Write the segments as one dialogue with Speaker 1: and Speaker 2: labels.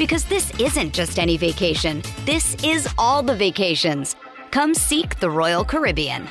Speaker 1: Because this isn't just any vacation. This is all the vacations. Come seek the Royal Caribbean.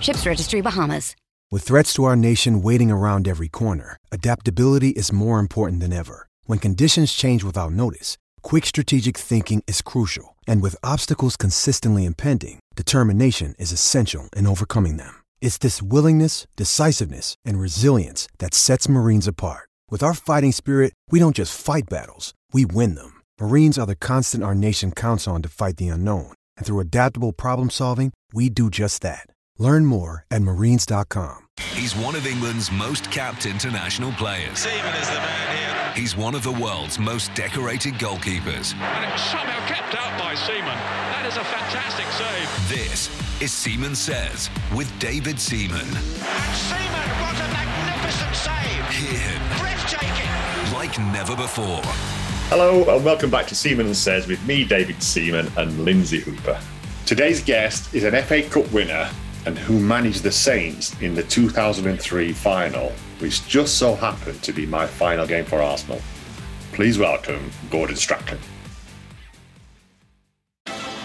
Speaker 1: Ships Registry Bahamas.
Speaker 2: With threats to our nation waiting around every corner, adaptability is more important than ever. When conditions change without notice, quick strategic thinking is crucial. And with obstacles consistently impending, determination is essential in overcoming them. It's this willingness, decisiveness, and resilience that sets Marines apart. With our fighting spirit, we don't just fight battles, we win them. Marines are the constant our nation counts on to fight the unknown. And through adaptable problem solving, we do just that. Learn more at marines.com.
Speaker 3: He's one of England's most capped international players.
Speaker 4: Seaman is the man here.
Speaker 3: He's one of the world's most decorated goalkeepers.
Speaker 4: And it's somehow kept out by Seaman. That is a fantastic save.
Speaker 3: This is Seaman Says with David Seaman.
Speaker 4: And Seaman, what a magnificent save.
Speaker 3: Hear him
Speaker 4: Breathtaking.
Speaker 3: like never before.
Speaker 5: Hello and welcome back to Seaman Says with me, David Seaman, and Lindsay Hooper. Today's guest is an FA Cup winner and who managed the Saints in the 2003 final, which just so happened to be my final game for Arsenal. Please welcome Gordon Strachan.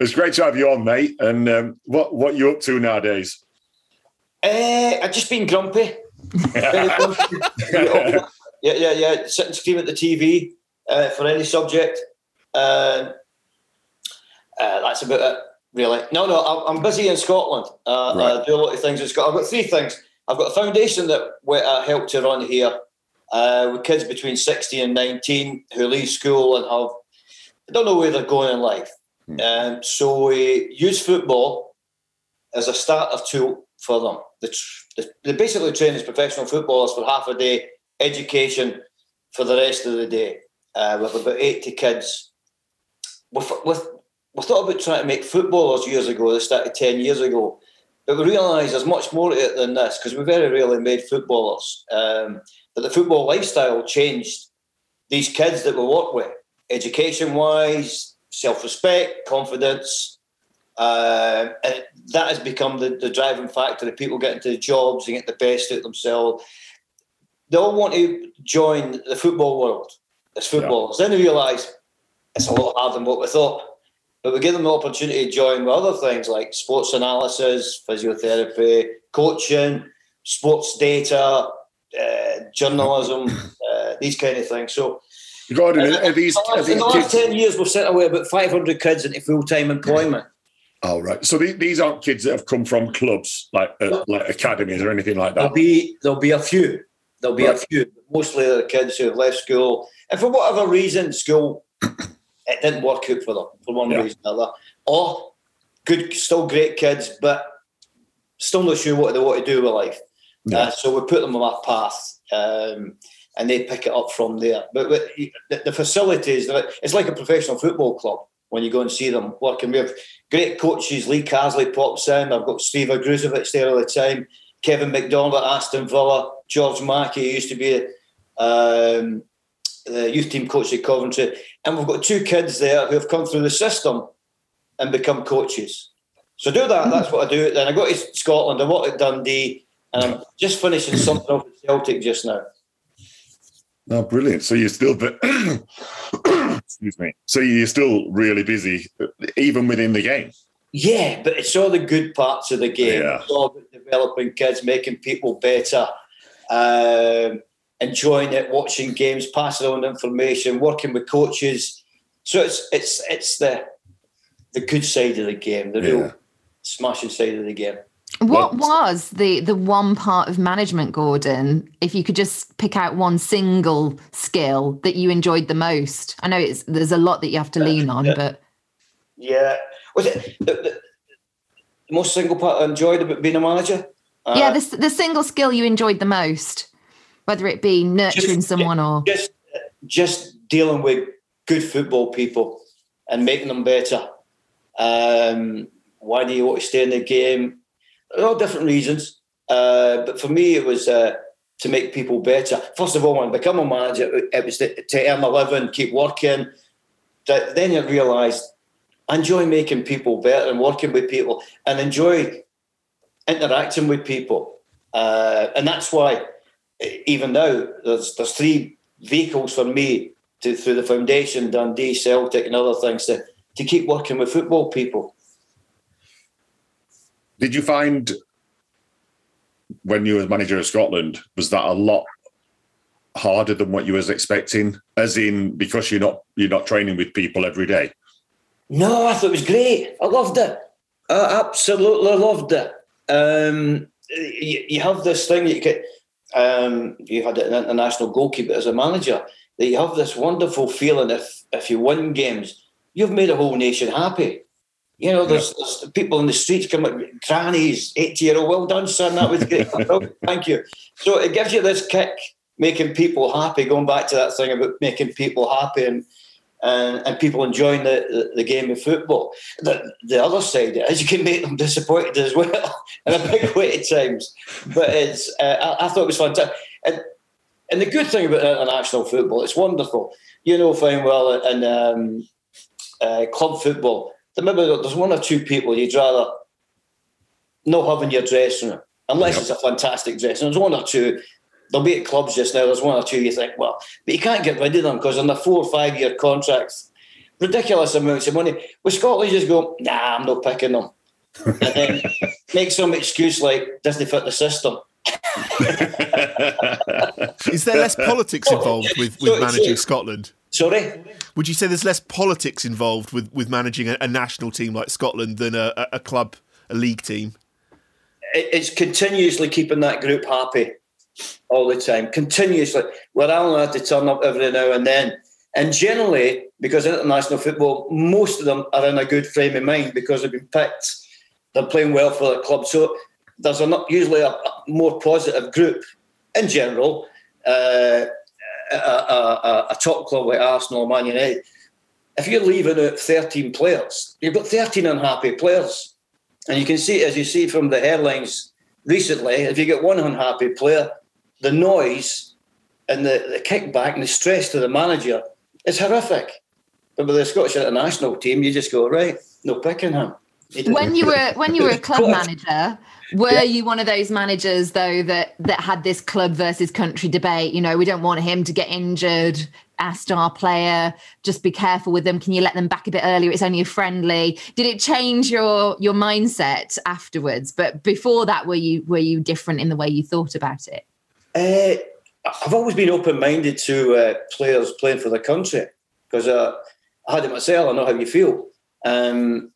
Speaker 5: It's great to have you on, mate. And um, what what you up to nowadays?
Speaker 6: Uh, I've just been grumpy. Grumpy. yeah, yeah, yeah. Sit and scream at the TV uh, for any subject. Uh, uh, that's about it, really. No, no, I'm, busy in Scotland. Uh,
Speaker 5: Right.
Speaker 6: I do a lot of things in Scotland. I've got three things. I've got a foundation that we uh, help to run here uh, with kids between 16 and 19 who leave school and have, I don't know where they're going in life. Um, so we use football as a starter tool for them. They, tr- they basically train as professional footballers for half a day, education for the rest of the day. Uh, have about 80 kids. We, f- we, we thought about trying to make footballers years ago. They started 10 years ago. But we realised there's much more to it than this because we very rarely made footballers. Um, but the football lifestyle changed these kids that we work with, education wise, self respect, confidence. Uh, and that has become the, the driving factor of people getting to the jobs and get the best out of themselves. They all want to join the football world as footballers. Then they realise it's a lot harder than what we thought. but we give them the opportunity to join with other things like sports analysis, physiotherapy, coaching, sports data, uh, journalism, uh, these kind of things. So,
Speaker 5: Gordon, are these, are
Speaker 6: in the last
Speaker 5: kids-
Speaker 6: 10 years, we've sent away about 500 kids into full time employment.
Speaker 5: Oh, right. So these, these aren't kids that have come from clubs like uh, like academies or anything like that.
Speaker 6: There'll be there'll be a few. There'll be a few. Mostly the kids who have left school, and for whatever reason, school it didn't work out for them for one
Speaker 5: Yeah.
Speaker 6: reason or another. Or good, still great kids, but still not sure what they want to do with life.
Speaker 5: Yeah.
Speaker 6: Uh, so we put them on that path, um, and they pick it up from there. But, but the, the facilities, it's like a professional football club when you go and see them working. We have great coaches. Lee Carsley pops in. I've got Steve Ogrizovic there all the time. Kevin McDonald at Aston Villa. George Mackey used to be um, the youth team coach at Coventry. And we've got two kids there who have come through the system and become coaches. So do that. That's what I do. Then I go to Scotland. I work at Dundee, and I'm just finishing something off at Celtic just now.
Speaker 5: Oh, brilliant! So you're still, excuse me. So you're still really busy, even within the game.
Speaker 6: Yeah, but it's all the good parts of the game.
Speaker 5: Yeah.
Speaker 6: It's all about developing kids, making people better, um, enjoying it, watching games, passing on information, working with coaches. So it's it's it's the the good side of the game, the
Speaker 5: Yeah.
Speaker 6: real smashing side of the game.
Speaker 7: What was the the one part of management, Gordon? If you could just pick out one single skill that you enjoyed the most, I know it's there's a lot that you have to lean on, but
Speaker 6: Yeah, was it the, the, the most single part I enjoyed about being a manager? Uh,
Speaker 7: yeah, the the single skill you enjoyed the most, whether it be nurturing
Speaker 6: Just-
Speaker 7: someone or
Speaker 6: just just dealing with good football people and making them better. Um, why do you want to stay in the game? All different reasons, uh, but for me, it was uh, to make people better. First of all, when I become a manager, it was to, to earn a living, keep working. Then you realised I enjoy making people better and working with people, and enjoy interacting with people, uh, and that's why even now, there's there's three vehicles for me to through the foundation, Dundee, Celtic, and other things to to keep working with football people.
Speaker 5: Did you find when you were manager of Scotland was that a lot harder than what you was expecting? As in, because you're not you're not training with people every day.
Speaker 6: No, I thought it was great. I loved it. I absolutely loved it. Um, you, you have this thing that you get. Um, you had an international goalkeeper as a manager. That you have this wonderful feeling if if you win games, you've made a whole nation happy. You know, there's, there's people in the streets come up, grannies, 80 year old, well done, son, that was great. Thank you. So it gives you this kick, making people happy, going back to that thing about making people happy and and, and people enjoying the, the, the game of football. The, the other side is you can make them disappointed as well in a big way at times. But it's uh, I, I thought it was fantastic. And, and the good thing about international football, it's wonderful. You know fine well in um, uh, club football, remember there's one or two people you'd rather not have in your dressing room, unless
Speaker 5: Yep.
Speaker 6: it's a fantastic dressing room. There's one or two. They'll be at clubs just now. There's one or two you think, well, but you can't get rid of them because on the four or five year contracts, ridiculous amounts of money. With Scotland, you just go, nah, I'm not picking them, and then make some excuse like doesn't fit the system.
Speaker 8: Is there less politics involved with, with
Speaker 6: So-
Speaker 8: managing
Speaker 6: so-
Speaker 8: Scotland?
Speaker 6: Sorry.
Speaker 8: Would you say there's less politics involved with, with managing a, a national team like Scotland than a, a, club, a league team?
Speaker 6: it's continuously keeping that group happy all the time, continuously. We're only had to turn up every now and then. And generally, because international football, most of them are in a good frame of mind because they've been picked, they're playing well for their club. So there's a, usually a, a more positive group in general. Uh, a, a, a, top club like Arsenal or Man United, if you're leaving out 13 players, you've got 13 unhappy players. And you can see, as you see from the headlines recently, if you get one unhappy player, the noise and the, the kickback and the stress to the manager is horrific. But with the Scottish international team, you just go, right, no picking him.
Speaker 7: when you were when you were a club manager were you one of those managers though that that had this club versus country debate you know we don't want him to get injured
Speaker 9: our star player? Just be careful with them. Can you let them back a bit earlier? It's only a friendly. Did it change your your mindset afterwards? But before that, were you were you different in the way you thought about it?
Speaker 6: Uh, I've always been open minded to uh, players playing for the country because uh, I had it myself. I know how you feel. Um,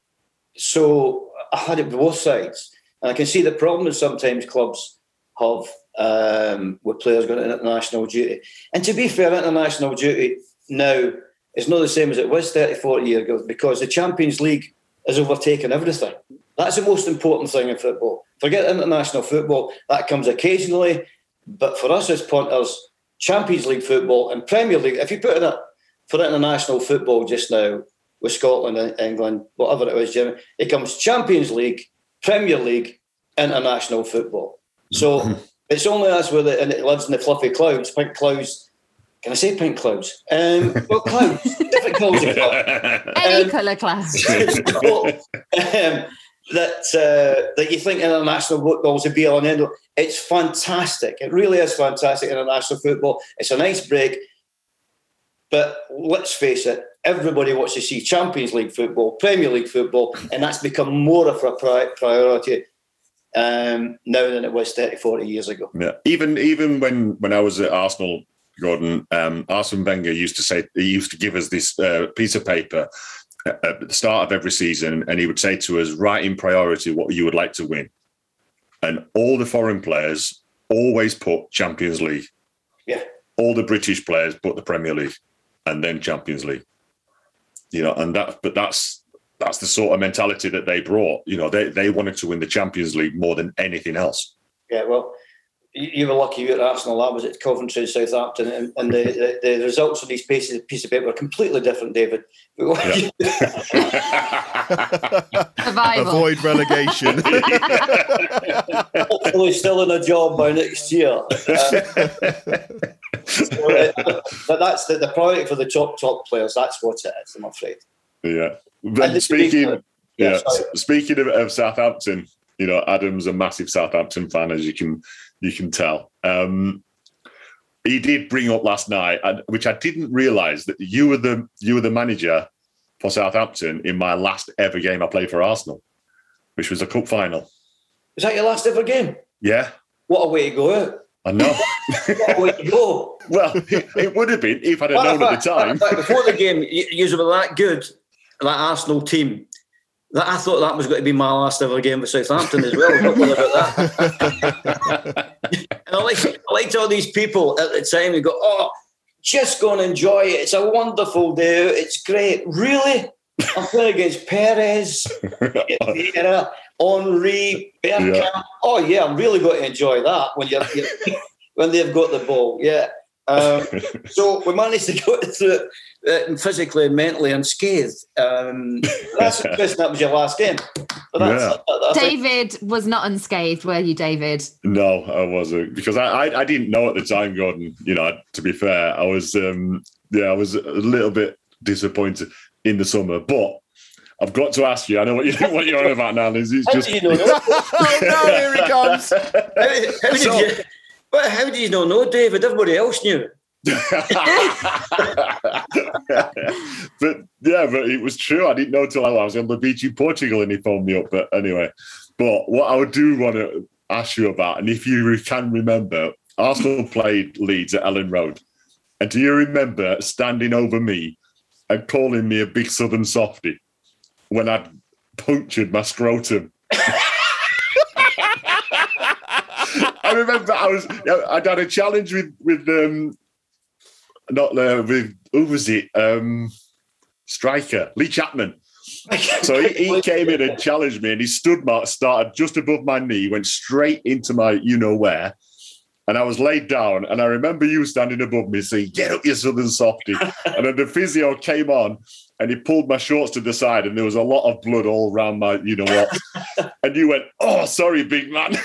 Speaker 6: so I had it both sides. And I can see the problem that sometimes clubs have um, with players going to international duty. And to be fair, international duty now is not the same as it was 30, 40 years ago because the Champions League has overtaken everything. That's the most important thing in football. Forget international football, that comes occasionally. But for us as punters, Champions League football and Premier League, if you put it up for international football just now with Scotland and England, whatever it was, Jimmy, it comes Champions League, Premier League, international football. So mm-hmm. it's only us with it, and it lives in the fluffy clouds, pink clouds. Can I say pink clouds? Um, well, clouds, different colours of clouds.
Speaker 9: Any um, colour clouds.
Speaker 6: so, um, that uh, that you think international football is a be all and end all. It's fantastic. It really is fantastic. International football. It's a nice break. But let's face it, everybody wants to see Champions League football, Premier League football, and that's become more of a priority um, now than it was 30, 40 years ago.
Speaker 5: Yeah. Even even when when I was at Arsenal, Gordon, um, Arsene Wenger used to say he used to give us this uh, piece of paper at the start of every season, and he would say to us, "Write in priority what you would like to win," and all the foreign players always put Champions League.
Speaker 6: Yeah.
Speaker 5: All the British players put the Premier League, and then Champions League. You know, and that, but that's that's the sort of mentality that they brought. You know, they they wanted to win the Champions League more than anything else.
Speaker 6: Yeah, well, you were lucky you were at Arsenal. I was at Coventry and Southampton, and, and the, the, the, results of these pieces piece of paper were completely different, David.
Speaker 8: Yep. Avoid relegation.
Speaker 6: Hopefully, still in a job by next year. Uh, so, uh, but that's the, the priority for the top top players. That's what it is. I'm afraid.
Speaker 5: Yeah. But speaking, yeah, yeah speaking of, of Southampton, you know, Adam's a massive Southampton fan, as you can you can tell. Um, he did bring up last night, which I didn't realise that you were the you were the manager for Southampton in my last ever game I played for Arsenal, which was a cup final.
Speaker 6: Is that your last ever game?
Speaker 5: Yeah.
Speaker 6: What a way to go! out.
Speaker 5: I know.
Speaker 6: what a way to go!
Speaker 5: well, it, it, would have been if I'd have known at the time.
Speaker 6: before the game, you, you were that good, that Arsenal team I thought that was going to be my last ever game for Southampton as well. about that. and I like I liked all these people at the time who go, "Oh, just go and enjoy it. It's a wonderful day. It's great. Really, I'm playing against Pires, Vieira, Henry, Bergkamp. Yeah. Oh yeah, I'm really going to enjoy that when you're, you're when they've got the ball. Yeah." Um, so we managed to go through it uh, physically and mentally unscathed. Um, that's that was your last game.
Speaker 9: Yeah. David was not unscathed, were you, David?
Speaker 5: No, I wasn't because I, I, I didn't know at the time, Gordon. You know, to be fair, I was um, yeah, I was a little bit disappointed in the summer, but I've got to ask you. I know what you what you're on about now, Liz. It's just.
Speaker 6: you know
Speaker 8: oh no! Here he comes.
Speaker 6: How, how did so, you? But how did you not know, David? Everybody else knew. but
Speaker 5: yeah, but it was true. I didn't know till I was on the beach in Portugal and he phoned me up. But anyway, but what I do want to ask you about, and if you can remember, Arsenal played Leeds at Elland Road. And do you remember standing over me and calling me a big southern softy when I'd punctured my scrotum? I remember I was I'd had a challenge with with um not uh, with who was it um striker Lee Chapman. so he, he, came in and challenged me, and he stood mark started just above my knee, went straight into my you know where, and I was laid down. And I remember you standing above me saying, "Get up, you southern softy!" and then the physio came on, and he pulled my shorts to the side, and there was a lot of blood all around my you know what. and you went, "Oh, sorry, big man."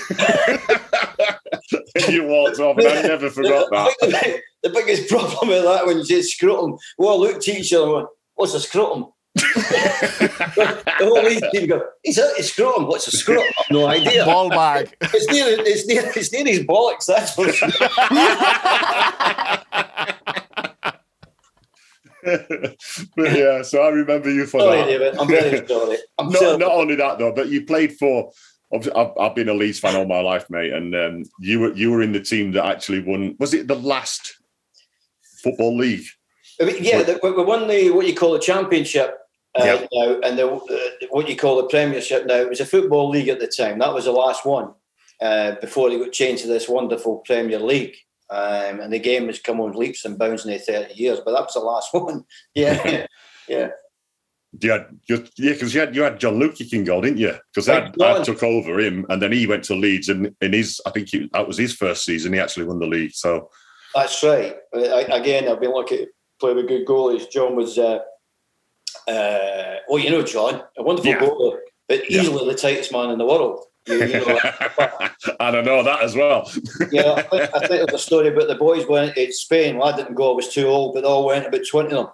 Speaker 5: And you walked off, and I never forgot that.
Speaker 6: The biggest problem with that when you say scrotum, well, look, teacher, what's a scrotum? the whole league team go, he's out his scrotum. What's a scrotum? no idea.
Speaker 8: Ball bag.
Speaker 6: It's near, it's near, it's near his bollocks. That's for sure.
Speaker 5: but yeah, so I remember you for
Speaker 6: Sorry,
Speaker 5: that.
Speaker 6: David. I'm very sorry. I'm
Speaker 5: not,
Speaker 6: sorry.
Speaker 5: not only that though, but you played for. I've, I've been a Leeds fan all my life, mate, and um, you were you were in the team that actually won. Was it the last football league?
Speaker 6: I mean, yeah, the, we won the what you call the championship uh,
Speaker 5: Yeah.
Speaker 6: now, and the uh, what you call the Premiership now. It was a football league at the time. That was the last one uh, before they got changed to this wonderful Premier League. Um, and the game has come on leaps and bounds in the thirty years, but that was the last one. Yeah, yeah.
Speaker 5: You had, you, yeah, because you had you had John Lukic didn't you? Because I, I took over him, and then he went to Leeds, and in his, I think that was his first season. He actually won the league. So
Speaker 6: That's right. I, again, I've been lucky to play with good goalies. John was, uh, uh, well, you know, John, a wonderful
Speaker 5: Yeah.
Speaker 6: goalie, but easily the tightest man in the world. You, you know,
Speaker 5: and I know that as well.
Speaker 6: yeah, I think, I think there's a story about the boys went to Spain. Well, I didn't go; I was too old, but they all went about twenty of them,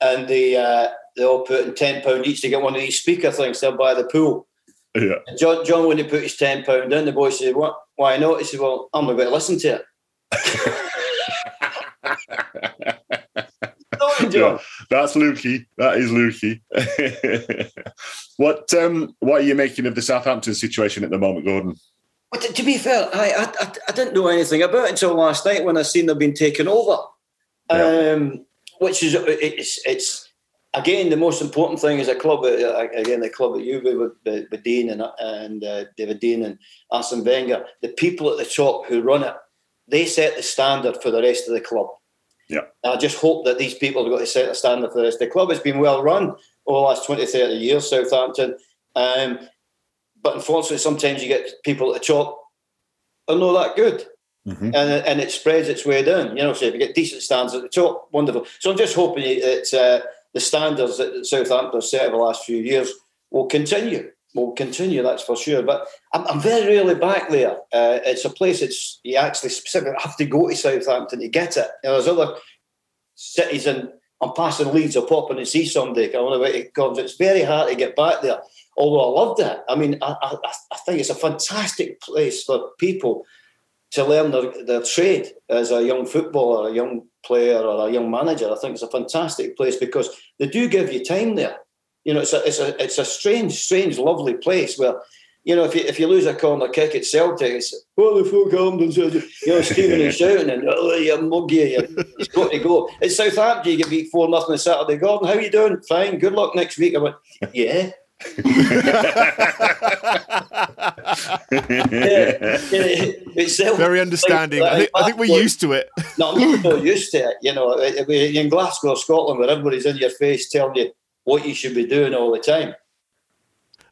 Speaker 6: and the. uh, they all put in ten pound each to get one of these speaker things down by the pool.
Speaker 5: yeah.
Speaker 6: And John John wouldn't put his ten pound in. The boy said, "What? Why not?" He said, "Well, I'm about to listen to it."
Speaker 5: Yeah, that's Lukey. That is Lukey. what um, what are you making of the Southampton situation at the moment, Gordon?
Speaker 6: But to, to be fair, I, I I- I didn't know anything about it until last night when I seen they've been taken over. Um, which is it's it's again the most important thing is a club uh, again the club at Juve with, with, with Dein and and uh, David Dein and Arsene Wenger. The people at the top who run it, they set the standard for the rest of the club.
Speaker 5: Yeah.
Speaker 6: And I just hope that these people have got to set a standard for the rest of the club. It's been well run over the last 20, 30 years, Southampton. Um, but unfortunately, sometimes you get people at the top are not that good.
Speaker 5: Mm-hmm.
Speaker 6: And, and it spreads its way down. You know, so if you get decent standards at the top, wonderful. So I'm just hoping that uh, the standards that Southampton set over the last few years will continue. Will continue, that's for sure. But I'm, I'm very rarely back there. Uh, it's a place it's you actually specifically have to go to Southampton to get it. You know, there's other cities and I'm passing Leeds or popping and see somebody. I don't know it comes. It's very hard to get back there. Although I loved it. I mean, I, I, I think it's a fantastic place for people to learn their, their trade as a young footballer, a young player, or a young manager. I think it's a fantastic place because they do give you time there. You know, it's a it's a it's a strange, strange, lovely place where. You know, if you if you lose a corner kick at Celtic, it's what the fuck Hamden you know, screaming and shouting and oh you mug you, it's got to go. At Southampton, you get beat four nothing on Saturday. Gordon, how are you doing? Fine. Good luck next week. I went, yeah. It's self-
Speaker 8: Very understanding. I think, I think we're used to it.
Speaker 6: No, I'm not used to it. You know, uh, uh, in Glasgow, Scotland, where everybody's in your face telling you what you should be doing all the time.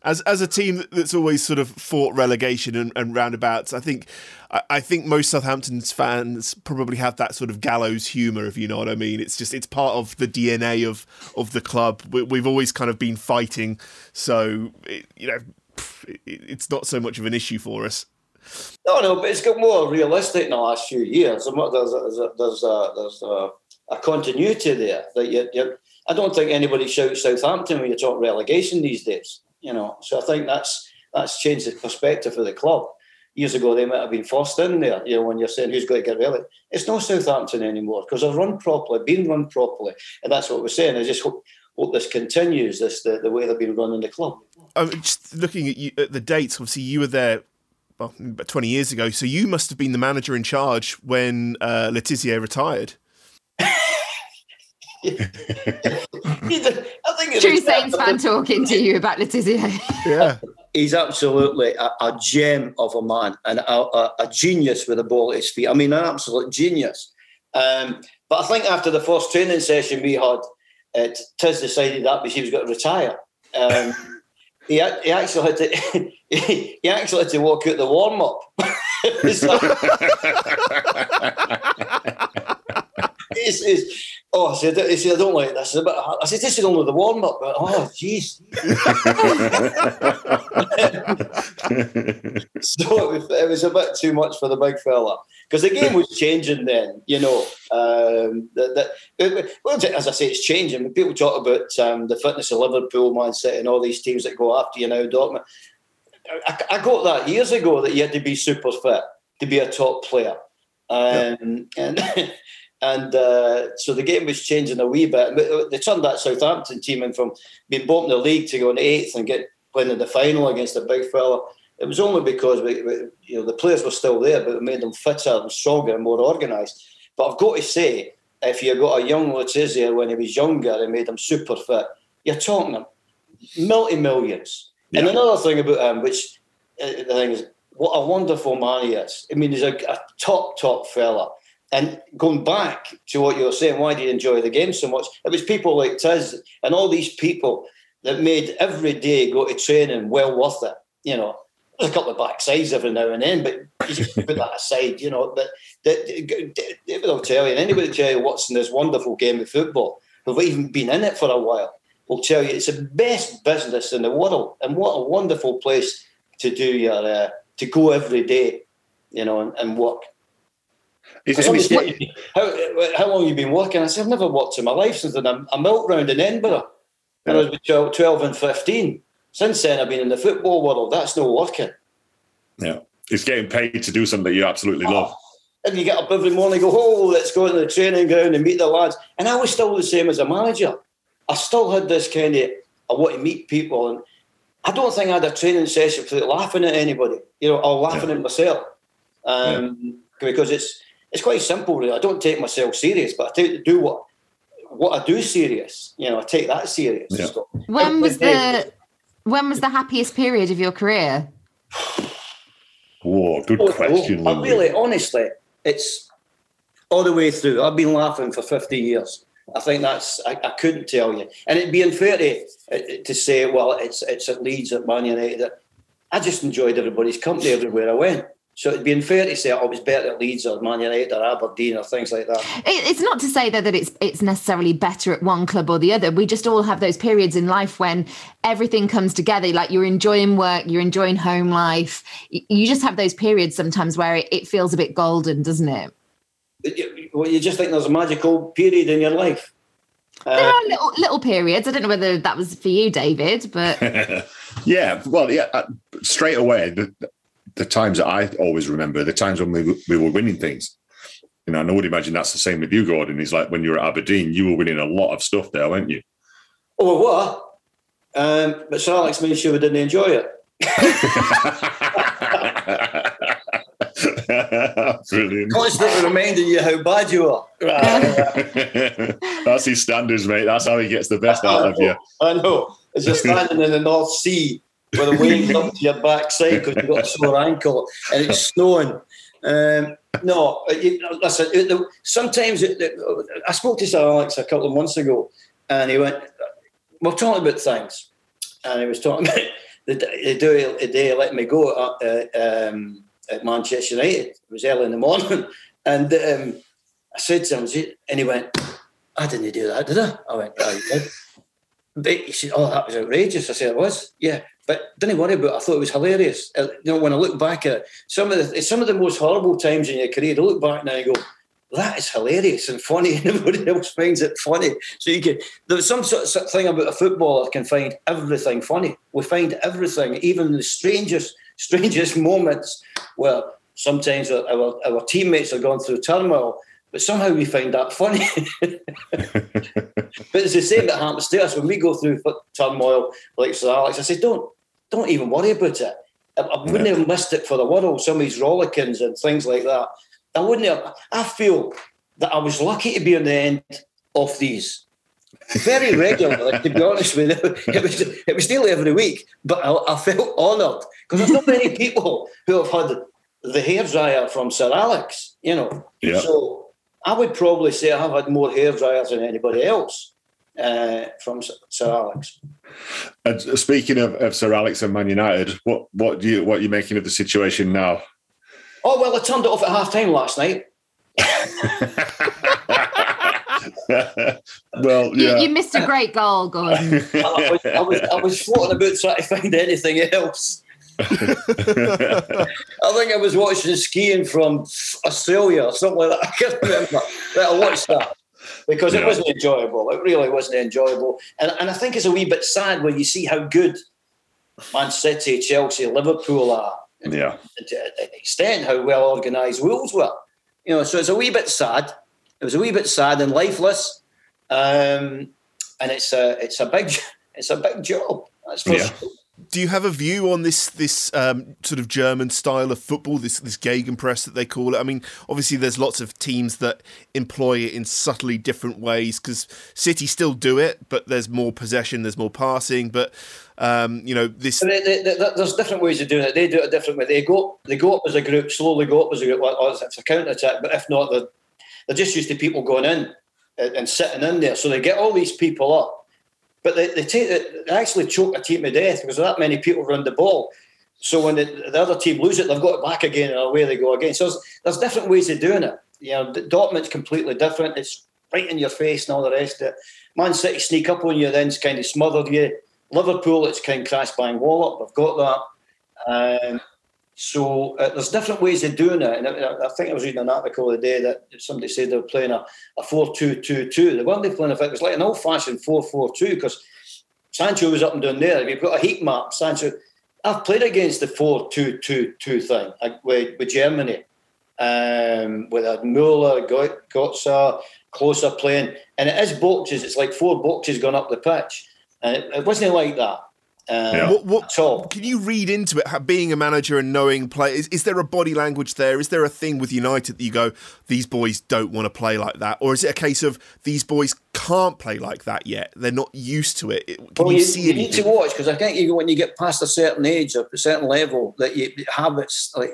Speaker 8: As as a team that's always sort of fought relegation and, and roundabouts, I think I, I think most Southampton's fans probably have that sort of gallows humour, if you know what I mean. It's just it's part of the DNA of of the club. We, we've always kind of been fighting, so it, you know it's not so much of an issue for us.
Speaker 6: No, no, but it's got more realistic in the last few years. There's a, there's a, there's a, a, continuity there that you, you, I don't think anybody shouts Southampton when you talk relegation these days. You know, so I think that's that's changed the perspective of the club. Years ago, they might have been forced in there. You know, when you're saying who's going to get relegated, it's not Southampton anymore because they're run properly, being run properly, and that's what we're saying. I just hope, hope this continues. This the, the way they've been running the club.
Speaker 8: I'm just looking at, you, at the dates. Obviously, you were there well, about 20 years ago, so you must have been the manager in charge when uh, Le Tissier retired.
Speaker 6: I think
Speaker 9: True Saints fan talking to you about Le Tissier.
Speaker 8: Yeah.
Speaker 6: He's absolutely a, a gem of a man and a, a, a genius with a ball at his feet. I mean, an absolute genius. Um, but I think after the first training session we had, it, Tiz decided that because he was going to retire. Um, he, he actually had to he, actually had to walk out the warm up. it's, it's, oh, I said, he said, I don't like this. I said, this is only the warm up. But, oh, jeez. so it was, a bit too much for the big fella because the game was changing then. You know, um, that, that, well, as I say, it's changing. People talk about um, the fitness of Liverpool, Man City, and all these teams that go after you now, Dortmund. I, I got that years ago that you had to be super fit to be a top player, um, and And uh, so the game was changing a wee bit. They turned that Southampton team in from being bottom of the league to going eighth and get playing in the final against a big fella. It was only because we, we, you know the players were still there, but it made them fitter and stronger and more organised. But I've got to say, if you've got a young Le Tissier when he was younger and made him super fit, you're talking multi millions. Yeah. And another thing about him, which uh, the thing is, what a wonderful man he is. I mean, he's a, a top, top fella. And going back to what you were saying, why do you enjoy the game so much? It was people like Tiz and all these people that made every day go to training well worth it. You know, a couple of backsides every now and then, but you just put that aside, you know. But David will tell you, and anybody will tell you what's in this wonderful game of football, who've even been in it for a while, will tell you it's the best business in the world. And what a wonderful place to do your, uh, to go every day, you know, and, and work. How, how long have you been working? I said, I've never worked in my life since then. I'm a milk round in Edinburgh when I was between 12 and 15. Since then, I've been in the football world. That's no working.
Speaker 5: Yeah. It's getting paid to do something that you absolutely oh. love.
Speaker 6: And you get up every morning and go, oh, let's go to the training ground and meet the lads. And I was still the same as a manager. I still had this kind of, I want to meet people. And I don't think I had a training session for laughing at anybody, you know, or laughing yeah. at myself. Um, yeah. Because it's it's quite simple, really. I don't take myself serious, but I take, do what what I do serious. You know, I take that serious. Yeah. So,
Speaker 9: when was the when was the happiest period of your career?
Speaker 5: Whoa, good oh, question.
Speaker 6: Oh, really, honestly, it's all the way through. I've been laughing for 50 years. I think that's I, I couldn't tell you, and it'd be unfair to, uh, to say, well, it's it's at Leeds at Man United. I just enjoyed everybody's company everywhere I went. So it'd be unfair to say oh, it was better at Leeds or Man United or Aberdeen or things like that.
Speaker 9: It's not to say though that it's it's necessarily better at one club or the other. We just all have those periods in life when everything comes together. Like you're enjoying work, you're enjoying home life. You just have those periods sometimes where it, it feels a bit golden, doesn't it?
Speaker 6: Well, you just think there's a magical period in your life.
Speaker 9: There uh, are little little periods. I don't know whether that was for you, David, but
Speaker 5: yeah. Well, yeah. Uh, straight away, the, the times that I always remember, the times when we, we were winning things. You know, and I would imagine that's the same with you, Gordon. Is like when you were at Aberdeen, you were winning a lot of stuff there, weren't you?
Speaker 6: Oh, what? Um, but Sir Alex made sure we didn't enjoy it.
Speaker 5: Brilliant.
Speaker 6: Constantly reminding you how bad you are.
Speaker 5: That's his standards, mate. That's how he gets the best out of you.
Speaker 6: I know. It's you're standing in the North Sea with a wave up to your backside because you've got a sore ankle and it's snowing. Um, no, you, listen, it, sometimes it, it, I spoke to Sir Alex a couple of months ago and he went, We're talking about things. And he was talking about the, the, day, the day he let me go at, uh, um, at Manchester United. It was early in the morning. And um, I said to him, and he went, I didn't do that, did I? I went, Yeah, you did. He said, Oh, that was outrageous. I said, It was. Yeah. But didn't worry about it. I thought it was hilarious. Uh, you know, when I look back at some of the some of the most horrible times in your career, I look back now and go, that is hilarious and funny. Everybody else finds it funny. So you can there's some sort of thing about a footballer can find everything funny. We find everything, even the strangest, strangest moments where sometimes our, our, our teammates are going through turmoil but somehow we find that funny. but it's the same that happens to us when we go through turmoil, like Sir Alex. I say, don't don't even worry about it. I, I wouldn't have missed it for the world. Some of these rollickins and things like that. I wouldn't have. I feel that I was lucky to be on the end of these very regularly. to be honest with you, it was it was nearly every week. But I, I felt honoured because there's not many people who have had the hairdryer from Sir Alex. You know,
Speaker 5: yeah.
Speaker 6: so I would probably say I have had more hairdryers than anybody else uh, from Sir Alex.
Speaker 5: And speaking of, of, Sir Alex and Man United, what what do you what are you making of the situation now?
Speaker 6: Oh well, I turned it off at half time last night.
Speaker 5: well, yeah.
Speaker 9: you, you, missed a great goal, Gordon.
Speaker 6: I, was, I, was, I was floating about trying to find anything else. I think I was watching skiing from Australia or something like that. I can't remember. But I watched that because it wasn't enjoyable. It really wasn't enjoyable. And, and I think it's a wee bit sad when you see how good Man City, Chelsea, Liverpool are.
Speaker 5: Yeah.
Speaker 6: To an extent, how well organised Wolves were. You know, so it's a wee bit sad. it was a wee bit sad and lifeless. Um, and it's a it's a big it's a big job. That's for
Speaker 8: Yeah.
Speaker 6: sure.
Speaker 8: Do you have a view on this this um, sort of German style of football, this this Gegenpress that they call it? I mean, obviously there's lots of teams that employ it in subtly different ways because City still do it, but there's more possession, there's more passing, but um, you know this.
Speaker 6: They- they- they- there's different ways of doing it. They do it a different way. They go they go up as a group, slowly go up as a group. Or it's a counter attack, but if not, they're, they're just used to people going in and, and sitting in there. So they get all these people up, but they, they take they actually choke a team to death because that many people run the ball. So when the, the other team lose it, they've got it back again, and away they go again. So there's, there's different ways of doing it. You know, Dortmund's completely different. It's right in your face and all the rest of it. Man City sneak up on you, then it's kind of smothered you. Liverpool, it's kind of crash bang wallop. I've got that. Um, so uh, there's different ways of doing it. And I, I think I was reading an article the day that somebody said they were playing a, a 4-2-2-2. They weren't they playing a, it was like an old-fashioned 4-4-2 because Sancho was up and down there. If you've got a heat map, Sancho. I've played against the 4-2-2-2 thing like, with, with Germany. Um, with a Muller, Go- Götze, Klose playing. And it is boxes. It's like four boxes going up the pitch. And it, it wasn't like that. Um,
Speaker 8: What, what,
Speaker 6: at all.
Speaker 8: Can you read into it? how- Being a manager and knowing play, is, is there a body language there? Is there a thing with United that you go, these boys don't want to play like that, or is it a case of these boys can't play like that yet? They're not used to it. It- Can
Speaker 6: Well,
Speaker 8: you,
Speaker 6: you,
Speaker 8: see
Speaker 6: you need to watch because I think you when you get past a certain age or a certain level that you habits like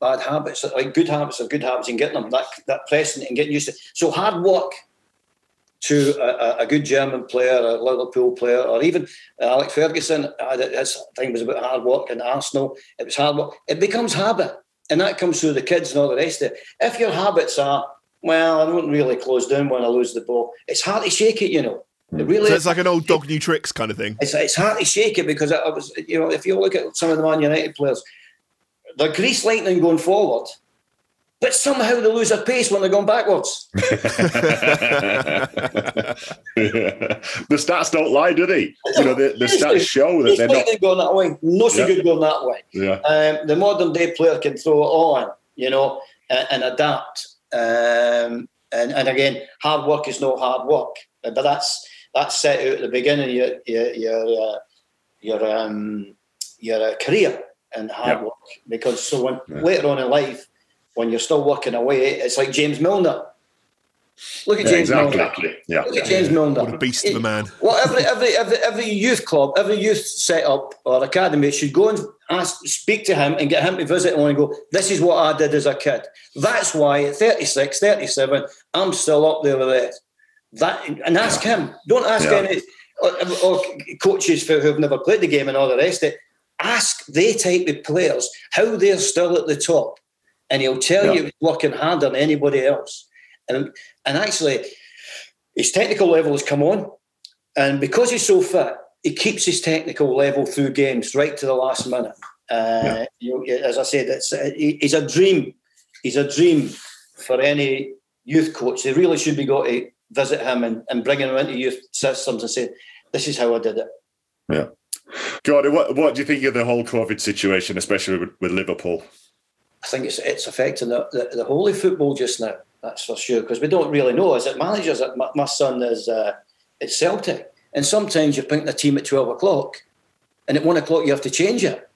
Speaker 6: bad habits like good habits or good habits and getting them that that pressing and getting used to. So hard work to a, a- good German player, a Liverpool player, or even Alex Ferguson. His thing was about hard work in Arsenal. It was hard work. It becomes habit, and that comes through the kids and all the rest of it. If your habits are well, I don't really close down when I lose the ball. It's hard to shake it, you know. It hmm. really
Speaker 8: So it's like an old dog new tricks kind of thing.
Speaker 6: it's, it's hard to shake it because I I was, you know, if you look at some of the Man United players, they're grease lightning going forward, but somehow they lose their pace when they're going backwards.
Speaker 5: the stats don't lie, do they? You know, the, the stats show that they're not.
Speaker 6: lightning going that way, not so
Speaker 5: Yeah.
Speaker 6: good going that way.
Speaker 5: Yeah.
Speaker 6: Um, the modern day player can throw it on, you know, and, and adapt. Um, and, and again, hard work is no hard work, but that's that's set out at the beginning of your your your uh, your, um, your uh, career and hard
Speaker 5: Yeah.
Speaker 6: work. Because so when
Speaker 5: Yeah.
Speaker 6: later on in life, when you're still working away, eh, it's like James Milner. Look at
Speaker 5: Yeah,
Speaker 6: James
Speaker 5: exactly.
Speaker 6: Milner.
Speaker 5: Yeah.
Speaker 6: Look at James Milner.
Speaker 8: What a beast of a eh, man.
Speaker 6: Well, every every every every youth club, every youth setup or academy should go and ask, speak to him and get him to visit him and go, this is what I did as a kid. That's why at 36, 37, I'm still up there with it. That and ask him. Don't ask
Speaker 5: Yeah.
Speaker 6: any or, or coaches who have never played the game and all the rest of it. Ask they type of players how they're still at the top, and he'll tell
Speaker 5: Yeah.
Speaker 6: you he's working harder than anybody else. And and actually, his technical level has come on, and because he's so fit, he keeps his technical level through games right to the last minute. Uh, you know, as I said, it's he's a dream. He's a dream for any youth coach. They really should be got to visit him and, and bringing him into youth systems and say, "This is how I did it."
Speaker 5: Yeah. God, what, what do you think of the whole COVID situation, especially with, with Liverpool?
Speaker 6: I think it's it's affecting the, the, the of football just now. That's for sure because we don't really know. Is it managers? My, my son is uh, at Celtic, and sometimes you're picking a team at twelve o'clock, and at one o'clock you have to change it.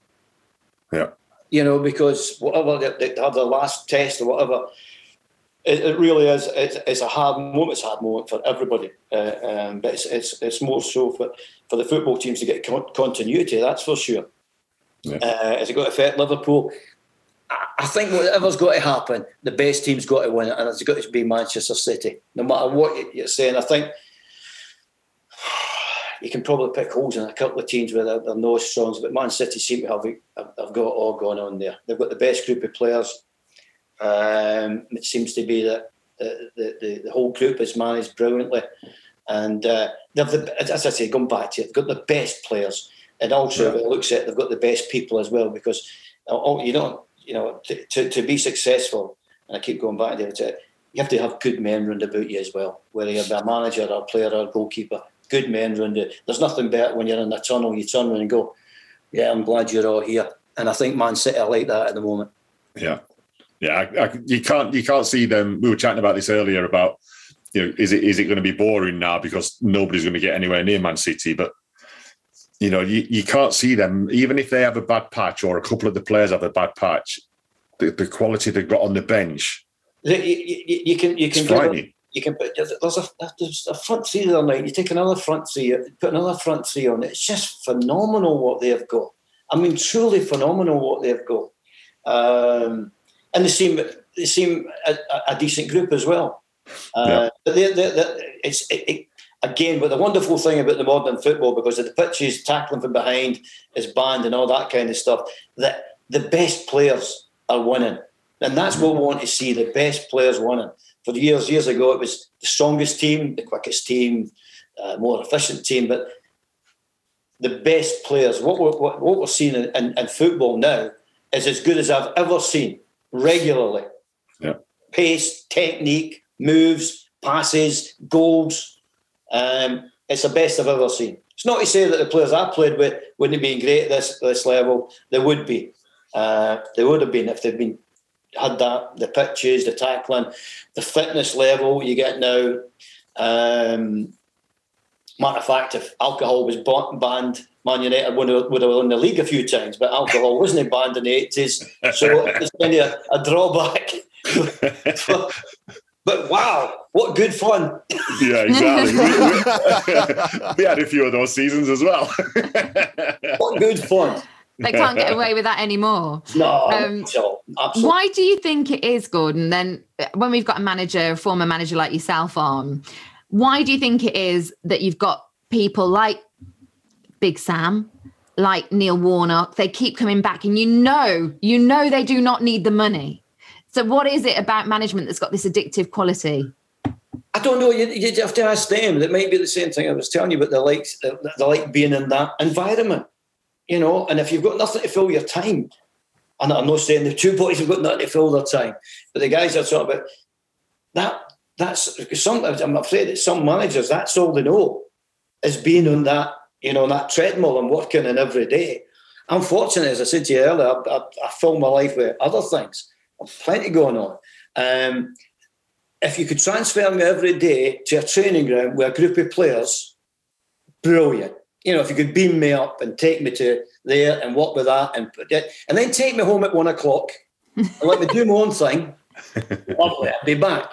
Speaker 5: Yeah.
Speaker 6: You know because whatever they, they have their last test or whatever, it, it really is. It's, it's a hard moment. It's a hard moment for everybody, uh, um, but it's, it's it's more so for for the football teams to get con- continuity. That's for sure.
Speaker 5: Yeah.
Speaker 6: Uh, has it got to affect Liverpool? I- think whatever's got to happen, the best team's got to win it, and it's got to be Manchester City. No matter what you're saying, I think you can probably pick holes in a couple of teams where they're, they're no strong, but Man City seem to have, have got it all going on there. They've got the best group of players. Um, it seems to be that the, the, the, whole group is managed brilliantly. And uh, they've the, as I say, going back to it, they've got the best players. And also, if it looks at they've got the best people as well because oh, you don't, you know, to, to, to be successful, and I keep going back to it, you have to have good men round about you as well, whether you're a manager or a player or a goalkeeper. Good men round you. There's nothing better when you're in the tunnel, you turn around and go, Yeah, I'm glad you're all here. And I think Man City are like that at the moment.
Speaker 5: Yeah, yeah. I, I, you can't you can't see them. We were chatting about this earlier about you know, is it is it going to be boring now because nobody's going to get anywhere near Man City? But you know, you, you can't see them even if they have a bad patch or a couple of the players have a bad patch. The, the quality they've got on the bench,
Speaker 6: You, you, you can you can
Speaker 5: frightening.
Speaker 6: you can put there's a there's a front three the other night. You take another front three, put another front three on it. It's just phenomenal what they've got. I mean, truly phenomenal what they've got. Um, and they seem they seem a, a- decent group as well. Uh,
Speaker 5: Yeah.
Speaker 6: But they, they, they, it's it, it, again, but the wonderful thing about the modern football because of the pitches, tackling from behind is banned and all that kind of stuff. That the best players are winning, and that's what we want to see: the best players winning. For years, years ago, it was the strongest team, the quickest team, uh, more efficient team, but the best players. What we're, what, what we're seeing in, in, in football now is as good as I've ever seen regularly.
Speaker 5: Yeah.
Speaker 6: Pace, technique, moves, passes, goals. Um, it's the best I've ever seen. It's not to say that the players I played with wouldn't have been great at this this level. They would be. Uh, they would have been if they'd been had that the pitches, the tackling, the fitness level you get now. Um, matter of fact, if alcohol was banned, Man United would have, would have won the league a few times, but alcohol wasn't banned in the eighties, so it's kind a, a drawback. but wow, what good fun!
Speaker 5: Yeah, exactly. we, we- we had a few of those seasons as well.
Speaker 6: What good fun!
Speaker 9: They can't get away with that anymore.
Speaker 6: No,
Speaker 9: Um,
Speaker 6: so, absolutely.
Speaker 9: Why do you think it is, Gordon? Then, when we've got a manager, a former manager like yourself on, why do you think it is that you've got people like Big Sam, like Neil Warnock? They keep coming back, and you know, you know, they do not need the money. So, what is it about management that's got this addictive quality?
Speaker 6: I don't know. You, you have to ask them. It might be the same thing I was telling you, but they like they like being in that environment, you know. And if you've got nothing to fill your time, and I'm not saying the two boys have got nothing to fill their time, but the guys are talking about that. That's sometimes I'm afraid that some managers that's all they know is being on that, you know, that treadmill and working in every day. I'm fortunate, as I said to you earlier, I, I, I fill my life with other things. Plenty going on. Um, if you could transfer me every day to a training ground with a group of players, brilliant. You know, if you could beam me up and take me to there and work with that and put it, and then take me home at one o'clock and let me do my own thing, lovely, I'd be back.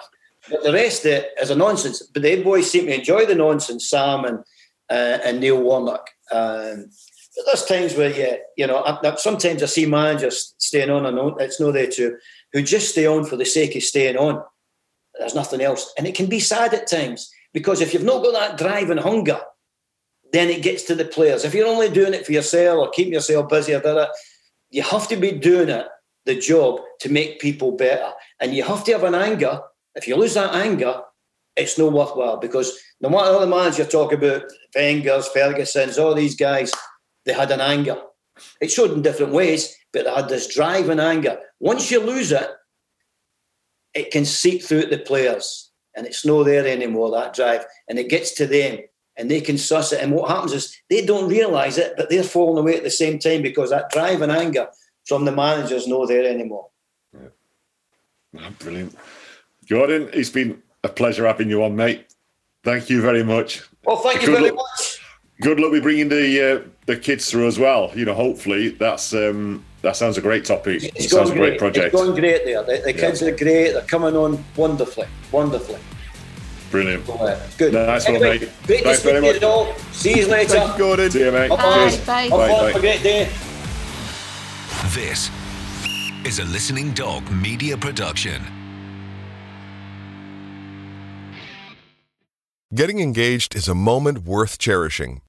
Speaker 6: But the rest of it is a nonsense. But the boys seem to enjoy the nonsense, Sam and uh, and Neil Warnock. Um, but there's times where, yeah, you know, I, I- sometimes I see managers staying on, and on, it's no there too, who just stay on for the sake of staying on. There's nothing else. And it can be sad at times because if you've not got that drive and hunger, then it gets to the players. If you're only doing it for yourself or keeping yourself busy or that, you have to be doing it, the job, to make people better. And you have to have an anger. If you lose that anger, it's no worthwhile because no matter how the managers you talk about, Wenger's, Ferguson's, all these guys, they had an anger. It showed in different ways, but they had this drive and anger. Once you lose it, it can seep through the players and it's no there anymore, that drive. And it gets to them and they can suss it. And what happens is they don't realise it, but they're falling away at the same time because that drive and anger from the managers no there anymore.
Speaker 5: Oh, brilliant. Gordon, it's been a pleasure having you on, mate. Thank you very much.
Speaker 6: Well, thank you
Speaker 5: Good
Speaker 6: very
Speaker 5: luck-
Speaker 6: much.
Speaker 5: Good luck with bringing the uh, the kids through as well. You know, hopefully that's um, that sounds a great topic. It
Speaker 6: It's
Speaker 5: sounds
Speaker 6: going
Speaker 5: a great
Speaker 6: great.
Speaker 5: project.
Speaker 6: It's going great there. The, the kids are great. They're coming on wonderfully, wonderfully.
Speaker 5: Brilliant.
Speaker 6: Good.
Speaker 5: Nice one, mate.
Speaker 6: Great
Speaker 5: Thanks
Speaker 6: to speak
Speaker 5: very
Speaker 6: to you
Speaker 5: much.
Speaker 6: all. See you later.
Speaker 8: Thank you, Gordon.
Speaker 5: See you, mate.
Speaker 6: Bye-bye.
Speaker 5: Cheers.
Speaker 9: Bye.
Speaker 6: Have
Speaker 5: Bye,
Speaker 6: fun.
Speaker 5: bye.
Speaker 6: Have a great day.
Speaker 3: This is a Listening Dog media production.
Speaker 10: Getting engaged is a moment worth cherishing.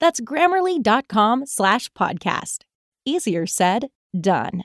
Speaker 11: That's grammarly.com slash podcast. Easier said, done.